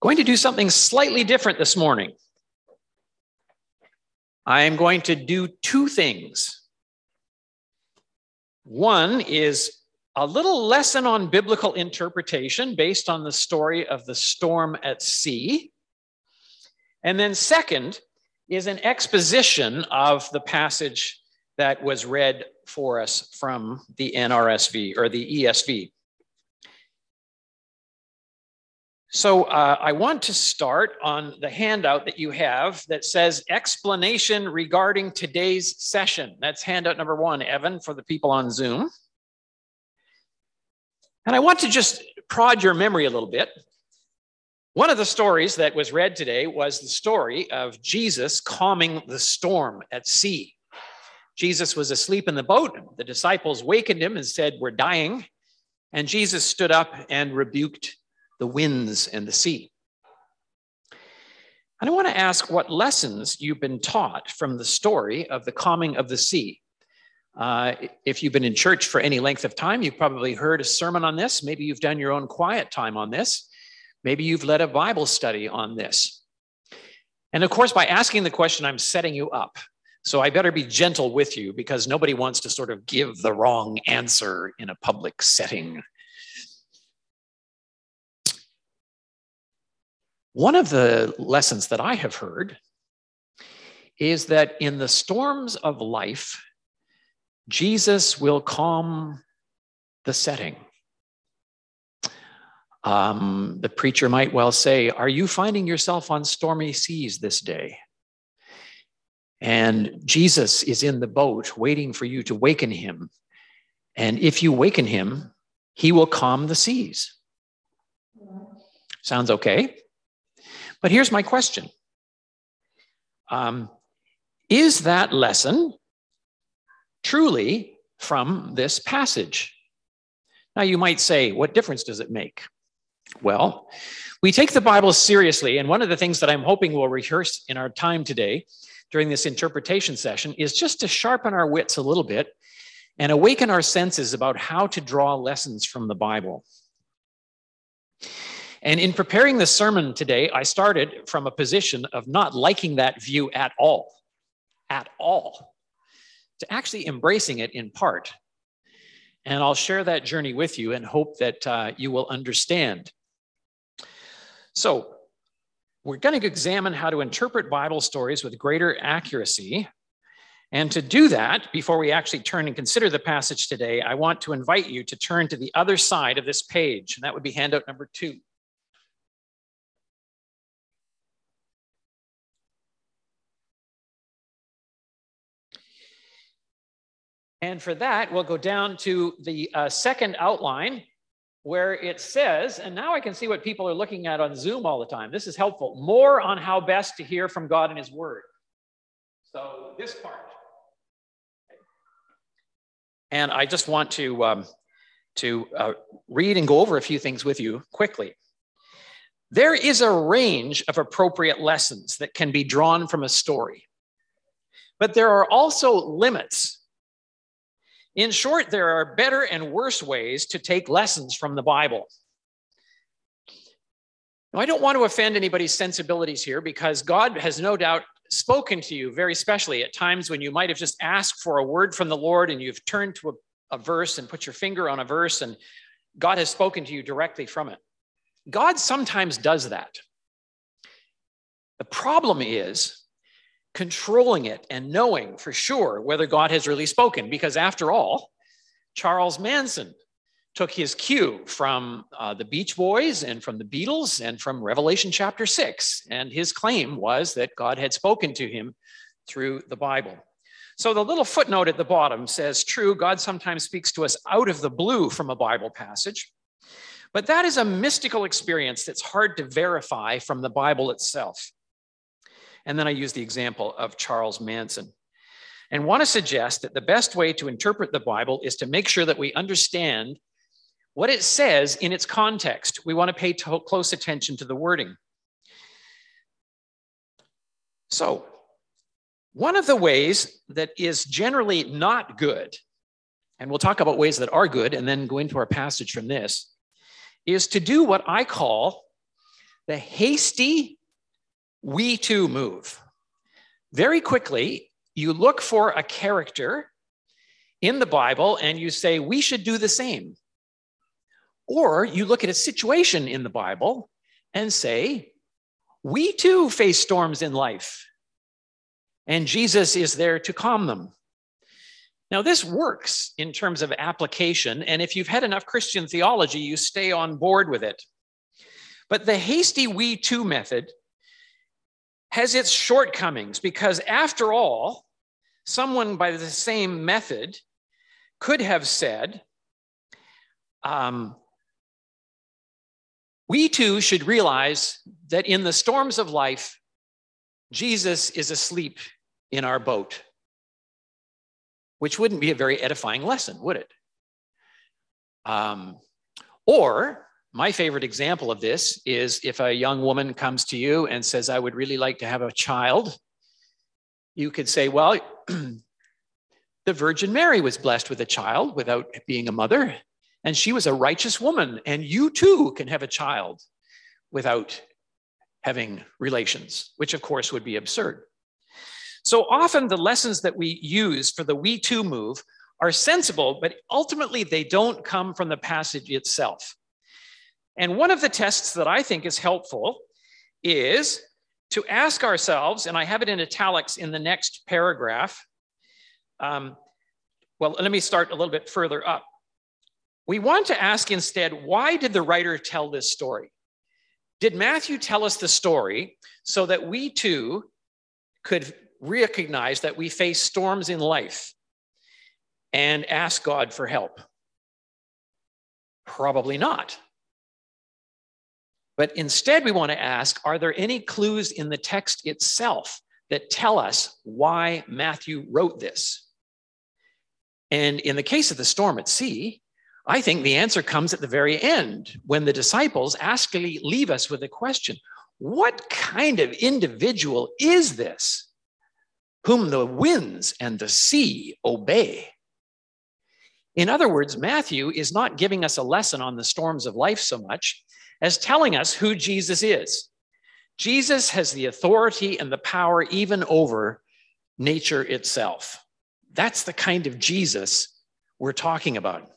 Going to do something slightly different this morning. I am going to do two things. One is a little lesson on biblical interpretation based on the story of the storm at sea. And then, second, is an exposition of the passage that was read for us from the NRSV or the ESV. So uh, I want to start on the handout that you have that says explanation regarding today's session. That's handout number one, Evan, for the people on Zoom. And I want to just prod your memory a little bit. One of the stories that was read today was the story of Jesus calming the storm at sea. Jesus was asleep in the boat. The disciples wakened him and said, We're dying. And Jesus stood up and rebuked the winds and the sea. And I want to ask what lessons you've been taught from the story of the calming of the sea. Uh, if you've been in church for any length of time, you've probably heard a sermon on this. Maybe you've done your own quiet time on this. Maybe you've led a Bible study on this. And of course, by asking the question, I'm setting you up. So I better be gentle with you because nobody wants to sort of give the wrong answer in a public setting. One of the lessons that I have heard is that in the storms of life, Jesus will calm the setting. Um, the preacher might well say, Are you finding yourself on stormy seas this day? And Jesus is in the boat waiting for you to waken him. And if you waken him, he will calm the seas. Sounds okay? But here's my question um, Is that lesson truly from this passage? Now, you might say, what difference does it make? Well, we take the Bible seriously, and one of the things that I'm hoping we'll rehearse in our time today during this interpretation session is just to sharpen our wits a little bit and awaken our senses about how to draw lessons from the Bible. And in preparing the sermon today, I started from a position of not liking that view at all, at all, to actually embracing it in part. And I'll share that journey with you and hope that uh, you will understand. So, we're going to examine how to interpret Bible stories with greater accuracy. And to do that, before we actually turn and consider the passage today, I want to invite you to turn to the other side of this page, and that would be handout number two. And for that, we'll go down to the uh, second outline where it says, and now I can see what people are looking at on Zoom all the time. This is helpful. More on how best to hear from God and His Word. So, this part. And I just want to, um, to uh, read and go over a few things with you quickly. There is a range of appropriate lessons that can be drawn from a story, but there are also limits in short, there are better and worse ways to take lessons from the Bible. Now, I don't want to offend anybody's sensibilities here because God has no doubt spoken to you very specially at times when you might have just asked for a word from the Lord and you've turned to a, a verse and put your finger on a verse and God has spoken to you directly from it. God sometimes does that. The problem is controlling it and knowing for sure whether God has really spoken. Because after all, Charles Manson took his cue from uh, the Beach Boys and from the Beatles and from Revelation chapter six. And his claim was that God had spoken to him through the Bible. So the little footnote at the bottom says, True, God sometimes speaks to us out of the blue from a Bible passage. But that is a mystical experience that's hard to verify from the Bible itself. And then I use the example of Charles Manson. And want to suggest that the best way to interpret the Bible is to make sure that we understand what it says in its context. We want to pay to- close attention to the wording. So, one of the ways that is generally not good, and we'll talk about ways that are good and then go into our passage from this, is to do what I call the hasty we too move. Very quickly, you look for a character in the Bible and you say, we should do the same. Or you look at a situation in the Bible and say, we too face storms in life, and Jesus is there to calm them. Now, this works in terms of application, and if you've had enough Christian theology, you stay on board with it. But the hasty we too method has its shortcomings because, after all, someone by the same method could have said, um, we too should realize that in the storms of life, Jesus is asleep in our boat, which wouldn't be a very edifying lesson, would it? Um, or my favorite example of this is if a young woman comes to you and says, I would really like to have a child, you could say, Well, the Virgin Mary was blessed with a child without being a mother and she was a righteous woman, and you too can have a child without having relations, which of course would be absurd. So often the lessons that we use for the we too move are sensible, but ultimately they don't come from the passage itself. And one of the tests that I think is helpful is to ask ourselves, and I have it in italics in the next paragraph. Um, well, let me start a little bit further up. We want to ask instead why did the writer tell this story? Did Matthew tell us the story so that we too could recognize that we face storms in life and ask God for help? Probably not. But instead, we want to ask are there any clues in the text itself that tell us why Matthew wrote this? And in the case of the storm at sea, I think the answer comes at the very end when the disciples askingly leave us with a question What kind of individual is this whom the winds and the sea obey? In other words, Matthew is not giving us a lesson on the storms of life so much as telling us who Jesus is. Jesus has the authority and the power even over nature itself. That's the kind of Jesus we're talking about.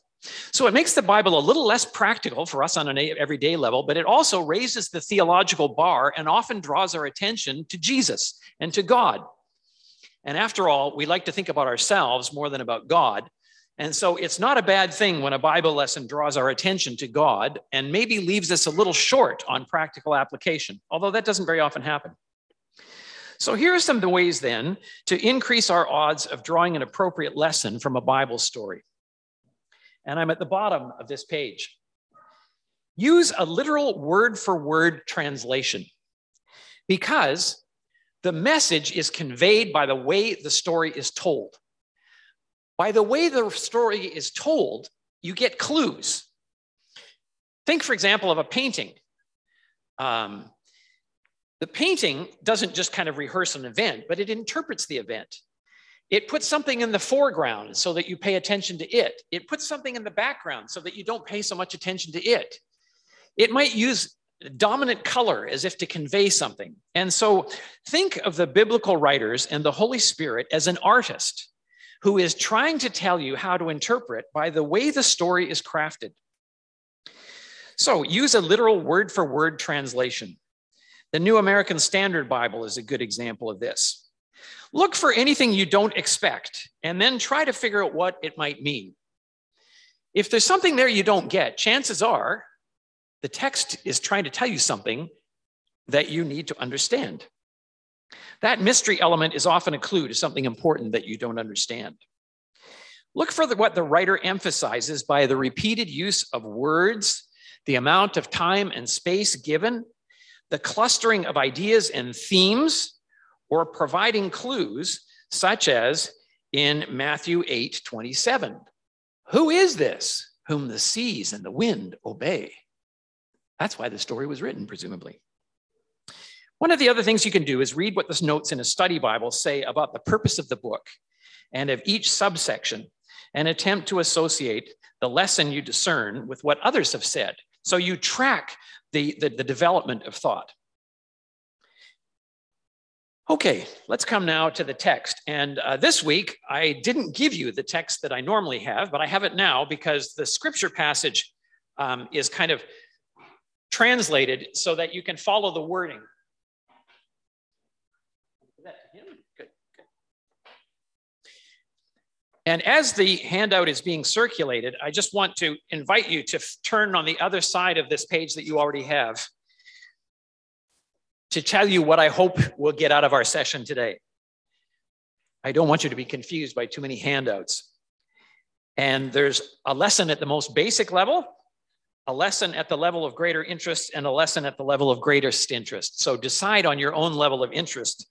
So it makes the Bible a little less practical for us on an everyday level, but it also raises the theological bar and often draws our attention to Jesus and to God. And after all, we like to think about ourselves more than about God. And so it's not a bad thing when a Bible lesson draws our attention to God and maybe leaves us a little short on practical application, although that doesn't very often happen. So here are some of the ways then to increase our odds of drawing an appropriate lesson from a Bible story and I'm at the bottom of this page. Use a literal word for word translation because the message is conveyed by the way the story is told. By the way the story is told, you get clues. Think, for example, of a painting. Um, the painting doesn't just kind of rehearse an event, but it interprets the event. It puts something in the foreground so that you pay attention to it. It puts something in the background so that you don't pay so much attention to it. It might use dominant color as if to convey something. And so think of the biblical writers and the Holy Spirit as an artist who is trying to tell you how to interpret by the way the story is crafted. So use a literal word for word translation. The New American Standard Bible is a good example of this. Look for anything you don't expect and then try to figure out what it might mean. If there's something there you don't get, chances are the text is trying to tell you something that you need to understand. That mystery element is often a clue to something important that you don't understand. Look for the, what the writer emphasizes by the repeated use of words, the amount of time and space given, the clustering of ideas and themes, or providing clues, such as in Matthew 8 27. Who is this whom the seas and the wind obey? That's why the story was written, presumably. One of the other things you can do is read what the notes in a study Bible say about the purpose of the book and of each subsection and attempt to associate the lesson you discern with what others have said. So you track the, the, the development of thought. Okay, let's come now to the text. And uh, this week, I didn't give you the text that I normally have, but I have it now because the scripture passage um, is kind of translated so that you can follow the wording. And as the handout is being circulated, I just want to invite you to turn on the other side of this page that you already have to tell you what I hope we'll get out of our session today. I don't want you to be confused by too many handouts. And there's a lesson at the most basic level, a lesson at the level of greater interest, and a lesson at the level of greatest interest. So decide on your own level of interest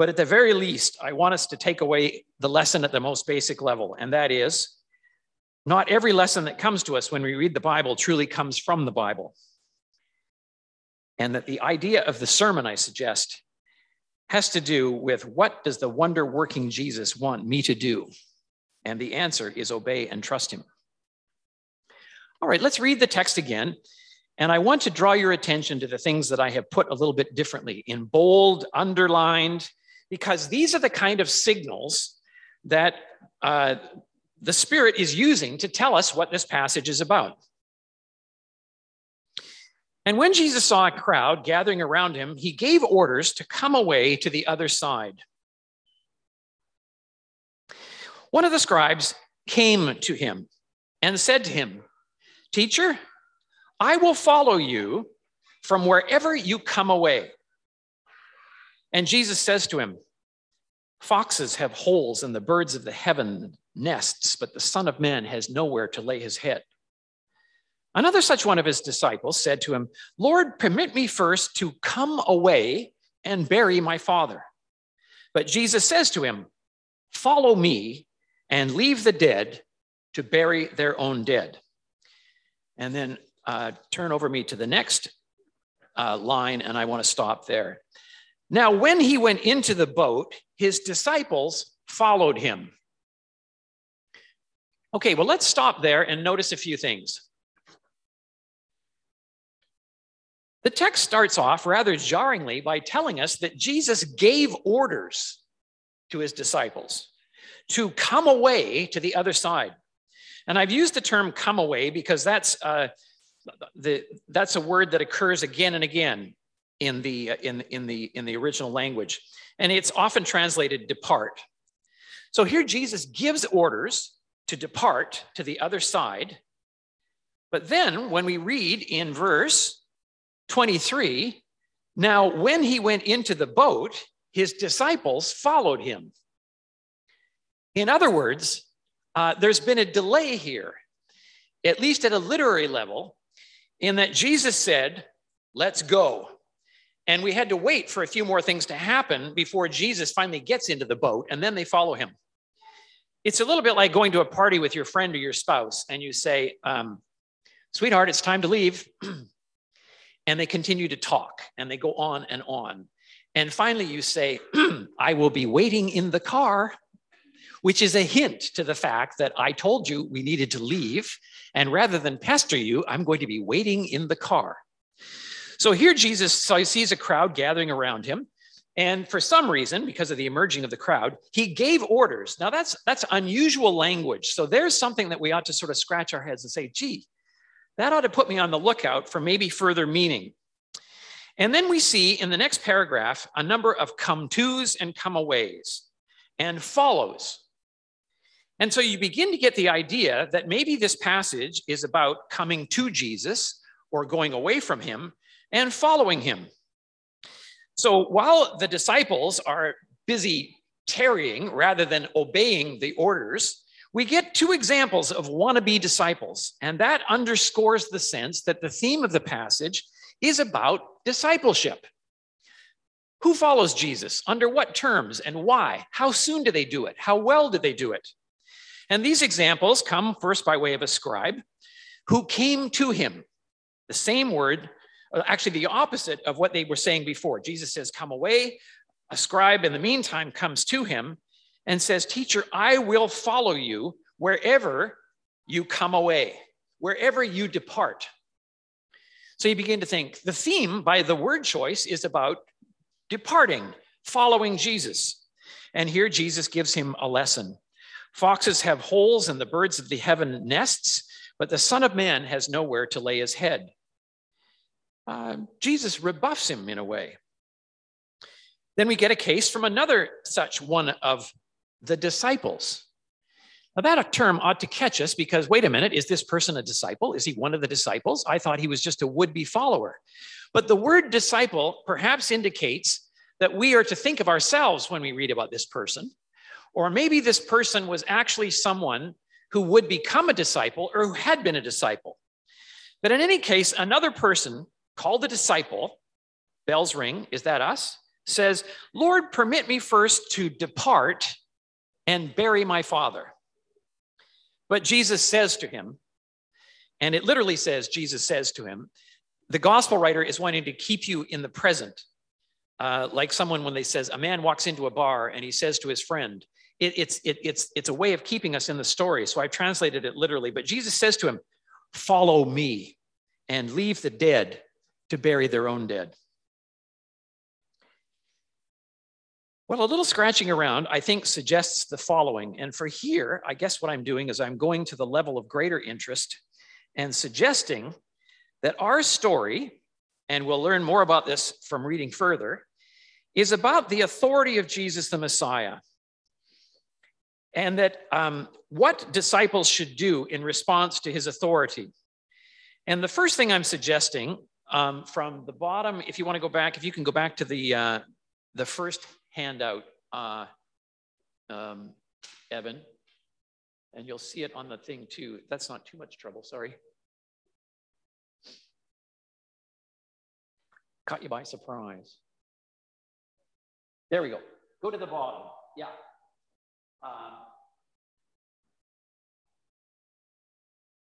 but at the very least, I want us to take away the lesson at the most basic level, and that is not every lesson that comes to us when we read the Bible truly comes from the Bible. And that the idea of the sermon, I suggest, has to do with what does the wonder working Jesus want me to do? And the answer is obey and trust him. All right, let's read the text again. And I want to draw your attention to the things that I have put a little bit differently in bold, underlined, because these are the kind of signals that uh, the Spirit is using to tell us what this passage is about. And when Jesus saw a crowd gathering around him, he gave orders to come away to the other side. One of the scribes came to him and said to him, Teacher, I will follow you from wherever you come away. And Jesus says to him, Foxes have holes and the birds of the heaven nests, but the Son of Man has nowhere to lay his head. Another such one of his disciples said to him, Lord, permit me first to come away and bury my father. But Jesus says to him, Follow me and leave the dead to bury their own dead. And then uh, turn over me to the next uh, line, and I want to stop there. Now, when he went into the boat, his disciples followed him. Okay, well, let's stop there and notice a few things. The text starts off rather jarringly by telling us that Jesus gave orders to his disciples to come away to the other side. And I've used the term come away because that's, uh, the, that's a word that occurs again and again in the, uh, in, in, the, in the original language. And it's often translated depart. So here Jesus gives orders to depart to the other side. But then when we read in verse 23, now when he went into the boat, his disciples followed him. In other words, uh, there's been a delay here, at least at a literary level, in that Jesus said, Let's go. And we had to wait for a few more things to happen before Jesus finally gets into the boat, and then they follow him. It's a little bit like going to a party with your friend or your spouse, and you say, um, Sweetheart, it's time to leave. and they continue to talk, and they go on and on. And finally, you say, I will be waiting in the car, which is a hint to the fact that I told you we needed to leave. And rather than pester you, I'm going to be waiting in the car. So here Jesus sees a crowd gathering around him. And for some reason, because of the emerging of the crowd, he gave orders. Now that's that's unusual language. So there's something that we ought to sort of scratch our heads and say, gee, that ought to put me on the lookout for maybe further meaning. And then we see in the next paragraph a number of come tos and come aways and follows. And so you begin to get the idea that maybe this passage is about coming to Jesus or going away from him and following him. So while the disciples are busy tarrying rather than obeying the orders, we get two examples of wannabe disciples. And that underscores the sense that the theme of the passage is about discipleship. Who follows Jesus? Under what terms and why? How soon do they do it? How well do they do it? And these examples come first by way of a scribe who came to him. The same word Uh, actually the opposite of what they were saying before. Jesus says, Come away. A scribe in the meantime comes to him and says, Teacher, I will follow you wherever you come away, wherever you depart. So you begin to think the theme by the word choice is about departing, following Jesus. And here Jesus gives him a lesson. Foxes have holes and the birds of the heaven nests, but the Son of Man has nowhere to lay his head. Uh, Jesus rebuffs him in a way. Then we get a case from another such one of the disciples. Now, that term ought to catch us because wait a minute, is this person a disciple? Is he one of the disciples? I thought he was just a would be follower. But the word disciple perhaps indicates that we are to think of ourselves when we read about this person. Or maybe this person was actually someone who would become a disciple or who had been a disciple. But in any case, another person called the disciple, bells ring, is that us? Says, Lord, permit me first to depart and bury my father. But Jesus says to him, and it literally says, Jesus says to him, the gospel writer is wanting to keep you in the present. Uh, like someone when they says a man walks into a bar and he says to his friend, it, it's, it, it's, it's a way of keeping us in the story. So I've translated it literally, but Jesus says to him, follow me and leave the dead to bury their own dead. Well, a little scratching around, I think, suggests the following. And for here, I guess what I'm doing is I'm going to the level of greater interest and suggesting that our story, and we'll learn more about this from reading further, is about the authority of Jesus the Messiah. And that um, what disciples should do in response to his authority. And the first thing I'm suggesting um, from the bottom, if you want to go back, if you can go back to the, uh, the first handout, uh, um, Evan, and you'll see it on the thing too. That's not too much trouble, sorry. Caught you by surprise. There we go. Go to the bottom. Yeah. Um,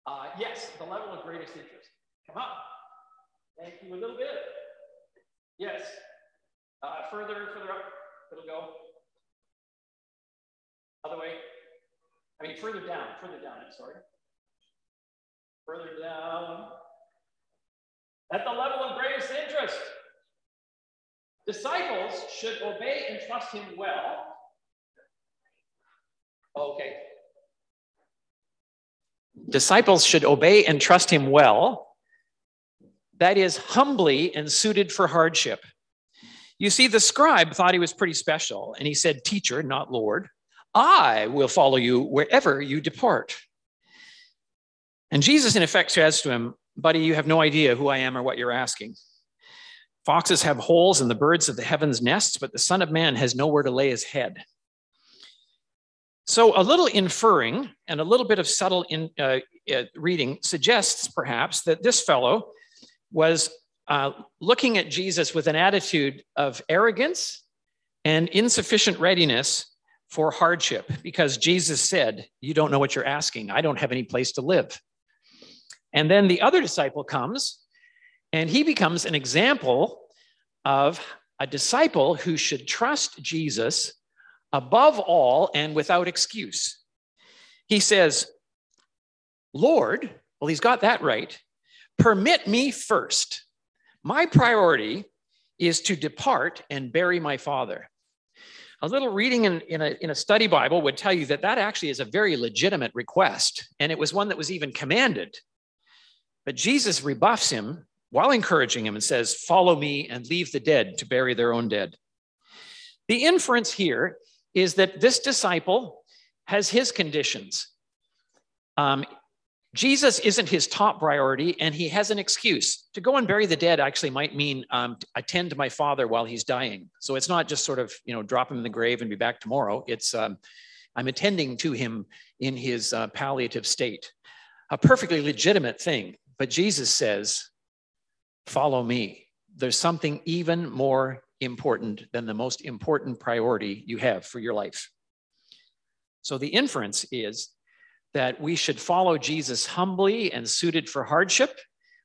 uh, yes, the level of greatest interest. Come up. Thank you a little bit. Yes. Uh, further, further up. It'll go. Other way. I mean, further down, further down, I'm sorry. Further down. At the level of greatest interest. Disciples should obey and trust him well. Okay. Disciples should obey and trust him well. That is, humbly and suited for hardship. You see, the scribe thought he was pretty special, and he said, Teacher, not Lord, I will follow you wherever you depart. And Jesus, in effect, says to him, Buddy, you have no idea who I am or what you're asking. Foxes have holes and the birds of the heavens nests, but the Son of Man has nowhere to lay his head. So, a little inferring and a little bit of subtle in, uh, uh, reading suggests perhaps that this fellow was uh, looking at Jesus with an attitude of arrogance and insufficient readiness for hardship because Jesus said, You don't know what you're asking. I don't have any place to live. And then the other disciple comes and he becomes an example of a disciple who should trust Jesus above all and without excuse. He says, Lord, well, he's got that right. Permit me first my priority is to depart and bury my father. A little reading in, in, a, in a study Bible would tell you that that actually is a very legitimate request, and it was one that was even commanded. But Jesus rebuffs him while encouraging him and says, Follow me and leave the dead to bury their own dead. The inference here is that this disciple has his conditions. Um, Jesus isn't his top priority, and he has an excuse. To go and bury the dead actually might mean um, attend to my father while he's dying. So it's not just sort of, you know, drop him in the grave and be back tomorrow. It's, um, I'm attending to him in his uh, palliative state. A perfectly legitimate thing. But Jesus says, follow me. There's something even more important than the most important priority you have for your life. So the inference is that we should follow Jesus humbly and suited for hardship.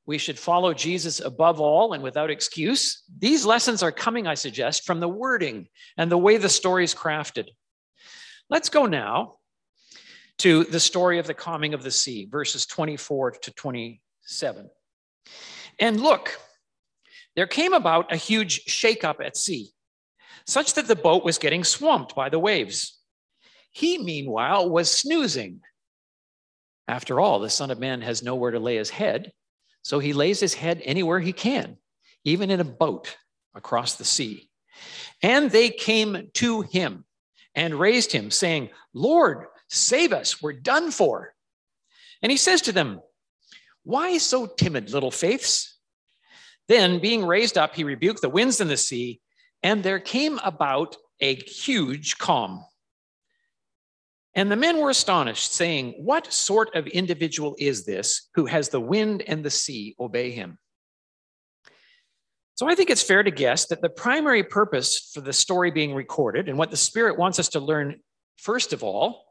We should follow Jesus above all and without excuse. These lessons are coming, I suggest, from the wording and the way the story is crafted. Let's go now to the story of the calming of the sea, verses 24 to 27. And look, there came about a huge shakeup at sea, such that the boat was getting swamped by the waves. He, meanwhile, was snoozing. After all, the Son of Man has nowhere to lay his head, so he lays his head anywhere he can, even in a boat across the sea. And they came to him and raised him, saying, Lord, save us, we're done for. And he says to them, Why so timid, little faiths? Then, being raised up, he rebuked the winds and the sea, and there came about a huge calm. And the men were astonished, saying, What sort of individual is this who has the wind and the sea obey him? So I think it's fair to guess that the primary purpose for the story being recorded and what the Spirit wants us to learn, first of all,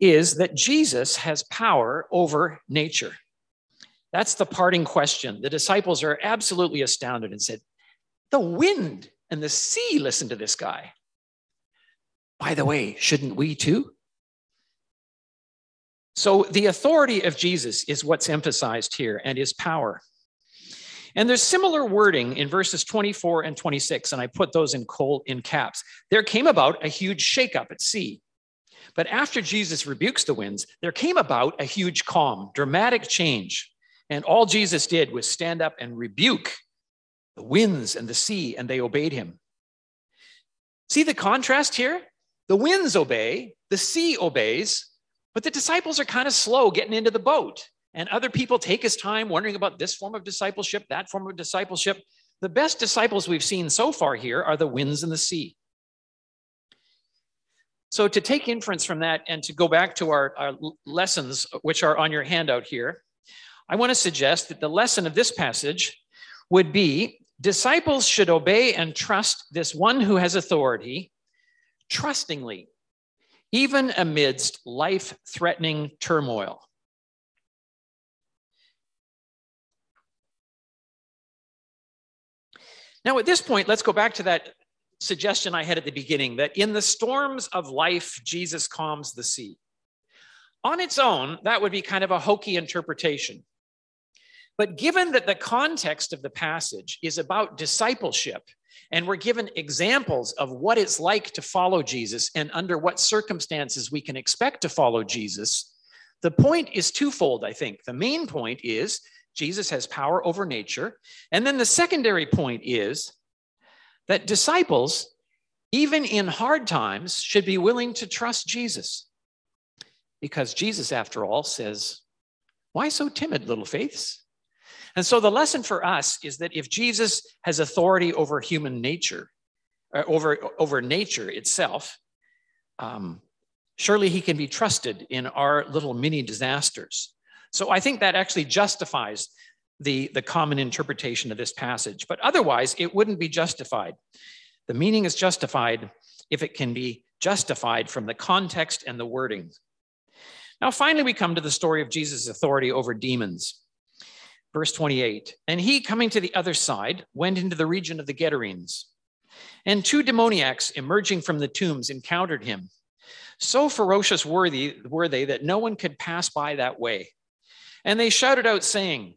is that Jesus has power over nature. That's the parting question. The disciples are absolutely astounded and said, The wind and the sea listen to this guy. By the way, shouldn't we too? So the authority of Jesus is what's emphasized here and his power. And there's similar wording in verses 24 and 26, and I put those in cold in caps. There came about a huge shakeup at sea. But after Jesus rebukes the winds, there came about a huge calm, dramatic change. And all Jesus did was stand up and rebuke the winds and the sea, and they obeyed him. See the contrast here? The winds obey, the sea obeys, but the disciples are kind of slow getting into the boat. And other people take his time wondering about this form of discipleship, that form of discipleship. The best disciples we've seen so far here are the winds and the sea. So, to take inference from that and to go back to our, our lessons, uh, which are on your handout here, I want to suggest that the lesson of this passage would be disciples should obey and trust this one who has authority trustingly, even amidst life threatening turmoil. Now, at this point, let's go back to that suggestion I had at the beginning that in the storms of life, Jesus calms the sea. On its own, that would be kind of a hokey interpretation. But given that the context of the passage is about discipleship, and we're given examples of what it's like to follow Jesus and under what circumstances we can expect to follow Jesus, the point is twofold, I think. The main point is Jesus has power over nature. And then the secondary point is that disciples, even in hard times, should be willing to trust Jesus. Because Jesus, after all, says, Why so timid, little faiths? And so the lesson for us is that if Jesus has authority over human nature, uh, over, over nature itself, um, surely he can be trusted in our little mini disasters. So I think that actually justifies the, the common interpretation of this passage, but otherwise it wouldn't be justified. The meaning is justified if it can be justified from the context and the wording. Now, finally, we come to the story of Jesus' authority over demons. Verse 28 And he, coming to the other side, went into the region of the Gadarenes. And two demoniacs emerging from the tombs encountered him. So ferocious were they, were they that no one could pass by that way. And they shouted out, saying,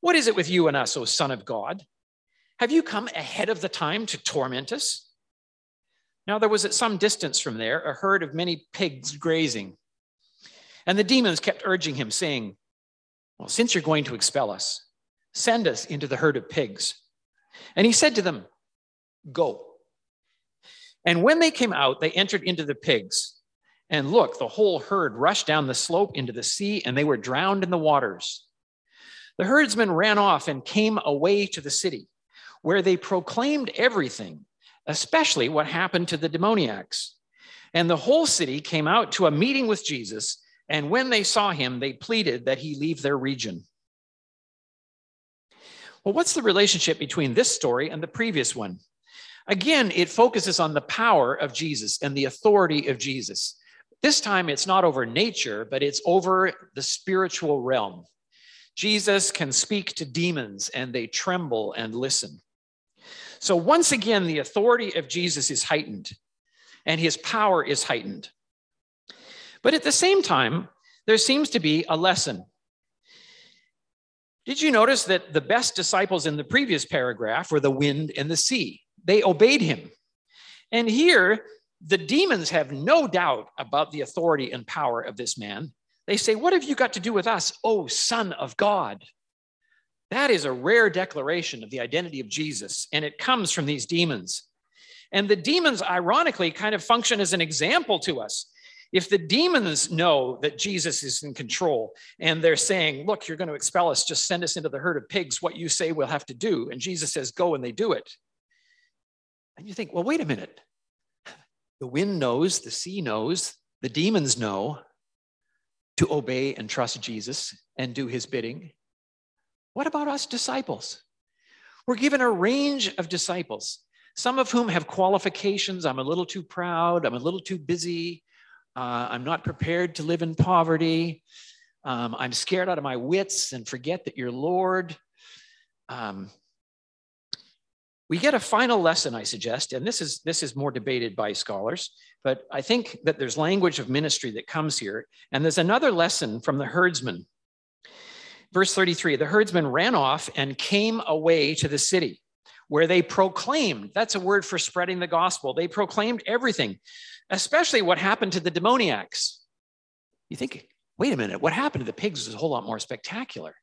What is it with you and us, O Son of God? Have you come ahead of the time to torment us? Now there was at some distance from there a herd of many pigs grazing. And the demons kept urging him, saying, Well, since you're going to expel us, send us into the herd of pigs. And he said to them, Go. And when they came out, they entered into the pigs. And look, the whole herd rushed down the slope into the sea, and they were drowned in the waters. The herdsmen ran off and came away to the city, where they proclaimed everything, especially what happened to the demoniacs. And the whole city came out to a meeting with Jesus, and when they saw him, they pleaded that he leave their region. Well, what's the relationship between this story and the previous one? Again, it focuses on the power of Jesus and the authority of Jesus. This time it's not over nature, but it's over the spiritual realm. Jesus can speak to demons and they tremble and listen. So once again, the authority of Jesus is heightened and his power is heightened. But at the same time, there seems to be a lesson. Did you notice that the best disciples in the previous paragraph were the wind and the sea? They obeyed him. And here, the demons have no doubt about the authority and power of this man. They say, What have you got to do with us, O Son of God? That is a rare declaration of the identity of Jesus, and it comes from these demons. And the demons, ironically, kind of function as an example to us. If the demons know that Jesus is in control and they're saying, Look, you're going to expel us, just send us into the herd of pigs, what you say we'll have to do. And Jesus says, Go, and they do it. And you think, Well, wait a minute. The wind knows, the sea knows, the demons know to obey and trust Jesus and do his bidding. What about us disciples? We're given a range of disciples, some of whom have qualifications. I'm a little too proud, I'm a little too busy, uh, I'm not prepared to live in poverty. Um, I'm scared out of my wits and forget that you're Lord. Um, we get a final lesson, I suggest, and this is this is more debated by scholars, but I think that there's language of ministry that comes here, and there's another lesson from the herdsman Verse 33 the herdsman ran off and came away to the city where they proclaimed that's a word for spreading the gospel. They proclaimed everything, especially what happened to the demoniacs. You think, wait a minute, what happened to the pigs is a whole lot more spectacular.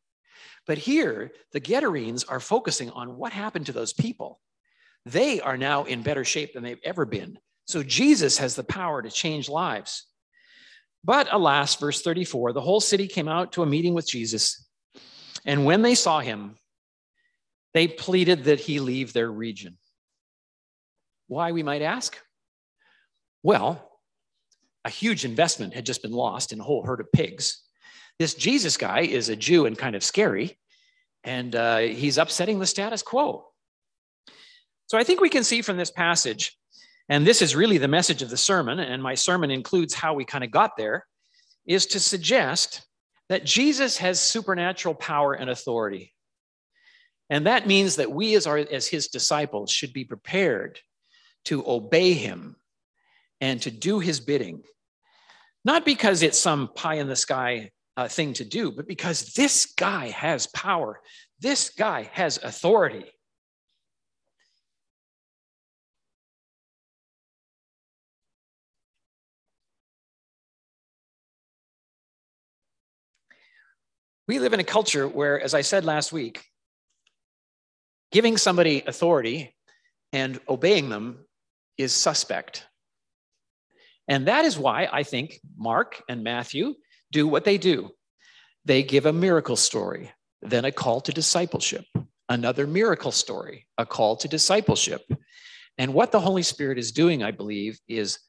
But here, the Gadarenes are focusing on what happened to those people. They are now in better shape than they've ever been. So Jesus has the power to change lives. But alas, verse 34 the whole city came out to a meeting with Jesus and when they saw him, they pleaded that he leave their region. Why, we might ask? Well, a huge investment had just been lost in a whole herd of pigs. This Jesus guy is a Jew and kind of scary, and uh, he's upsetting the status quo. So I think we can see from this passage, and this is really the message of the sermon, and my sermon includes how we kind of got there, is to suggest that Jesus has supernatural power and authority. And that means that we, as, our, as his disciples, should be prepared to obey him and to do his bidding. Not because it's some pie in the sky uh, thing to do, but because this guy has power, this guy has authority. We live in a culture where, as I said last week, giving somebody authority and obeying them is suspect. And that is why I think Mark and Matthew do what they do. They give a miracle story, then a call to discipleship, another miracle story, a call to discipleship. And what the Holy Spirit is doing, I believe, is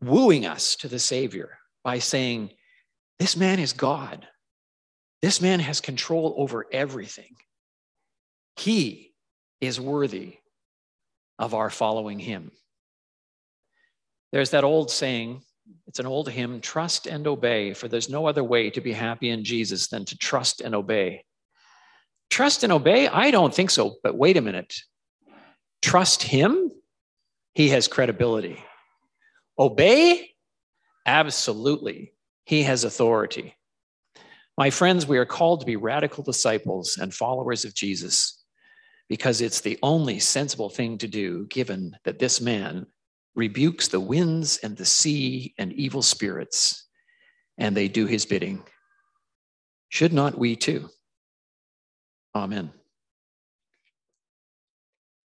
wooing us to the Savior by saying, This man is God. This man has control over everything. He is worthy of our following him. There's that old saying, it's an old hymn trust and obey, for there's no other way to be happy in Jesus than to trust and obey. Trust and obey? I don't think so, but wait a minute. Trust him? He has credibility. Obey? Absolutely. He has authority. My friends, we are called to be radical disciples and followers of Jesus because it's the only sensible thing to do, given that this man rebukes the winds and the sea and evil spirits, and they do his bidding. Should not we too? Amen.